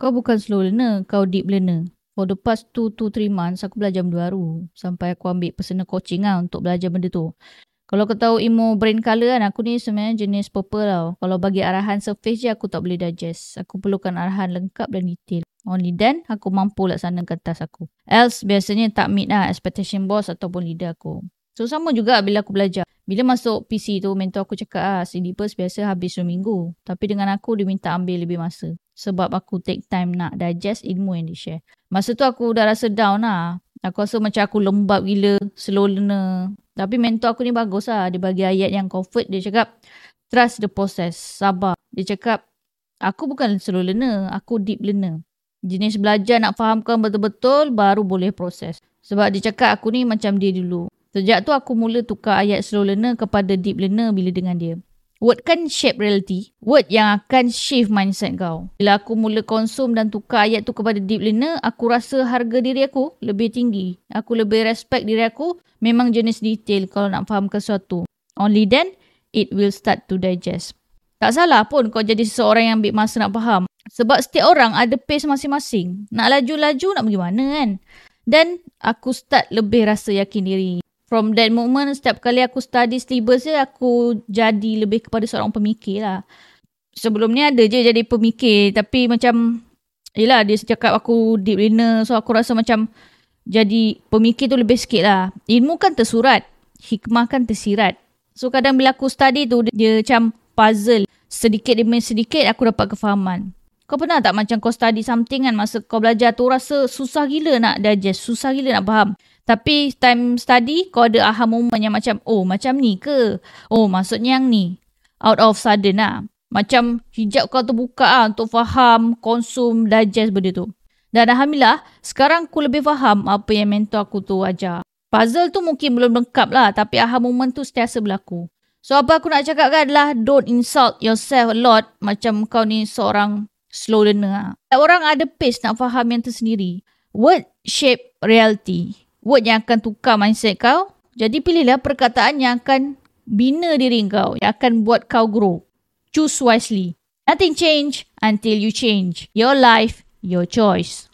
Kau bukan slow learner, kau deep learner. For the past 2-3 months, aku belajar benda baru. Sampai aku ambil personal coaching lah untuk belajar benda tu. Kalau kau tahu ilmu brain color kan, aku ni sebenarnya jenis purple tau. Kalau bagi arahan surface je, aku tak boleh digest. Aku perlukan arahan lengkap dan detail. Only then, aku mampu laksanakan task aku. Else, biasanya tak meet lah expectation boss ataupun leader aku. So, sama juga bila aku belajar. Bila masuk PC tu, mentor aku cakap ah, syllabus biasa habis 2 minggu. Tapi dengan aku, dia minta ambil lebih masa. Sebab aku take time nak digest ilmu yang dia share. Masa tu aku dah rasa down lah. Aku rasa macam aku lembab gila, slow learner. Tapi mentor aku ni bagus lah. Dia bagi ayat yang comfort. Dia cakap, trust the process. Sabar. Dia cakap, aku bukan slow learner. Aku deep learner. Jenis belajar nak fahamkan betul-betul baru boleh proses. Sebab dia cakap aku ni macam dia dulu. Sejak tu aku mula tukar ayat slow learner kepada deep learner bila dengan dia. Word kan shape reality. Word yang akan shift mindset kau. Bila aku mula konsum dan tukar ayat tu kepada deep learner, aku rasa harga diri aku lebih tinggi. Aku lebih respect diri aku. Memang jenis detail kalau nak faham sesuatu. Only then, it will start to digest. Tak salah pun kau jadi seseorang yang ambil masa nak faham. Sebab setiap orang ada pace masing-masing. Nak laju-laju nak pergi mana kan? Dan aku start lebih rasa yakin diri from that moment setiap kali aku study syllabus dia aku jadi lebih kepada seorang pemikir lah. Sebelum ni ada je jadi pemikir tapi macam yelah dia cakap aku deep learner so aku rasa macam jadi pemikir tu lebih sikit lah. Ilmu kan tersurat, hikmah kan tersirat. So kadang bila aku study tu dia macam puzzle. Sedikit demi sedikit aku dapat kefahaman. Kau pernah tak macam kau study something kan masa kau belajar tu rasa susah gila nak digest, susah gila nak faham. Tapi time study kau ada aha moment yang macam oh macam ni ke? Oh maksudnya yang ni. Out of sudden lah. Macam hijab kau terbuka lah untuk faham, konsum, digest benda tu. Dan Alhamdulillah sekarang aku lebih faham apa yang mentor aku tu ajar. Puzzle tu mungkin belum lengkap lah tapi aha moment tu setiasa berlaku. So apa aku nak cakap kan adalah don't insult yourself a lot macam kau ni seorang slow learner. Lah. Orang ada pace nak faham yang tersendiri. Word shape reality word yang akan tukar mindset kau. Jadi pilihlah perkataan yang akan bina diri kau, yang akan buat kau grow. Choose wisely. Nothing change until you change. Your life, your choice.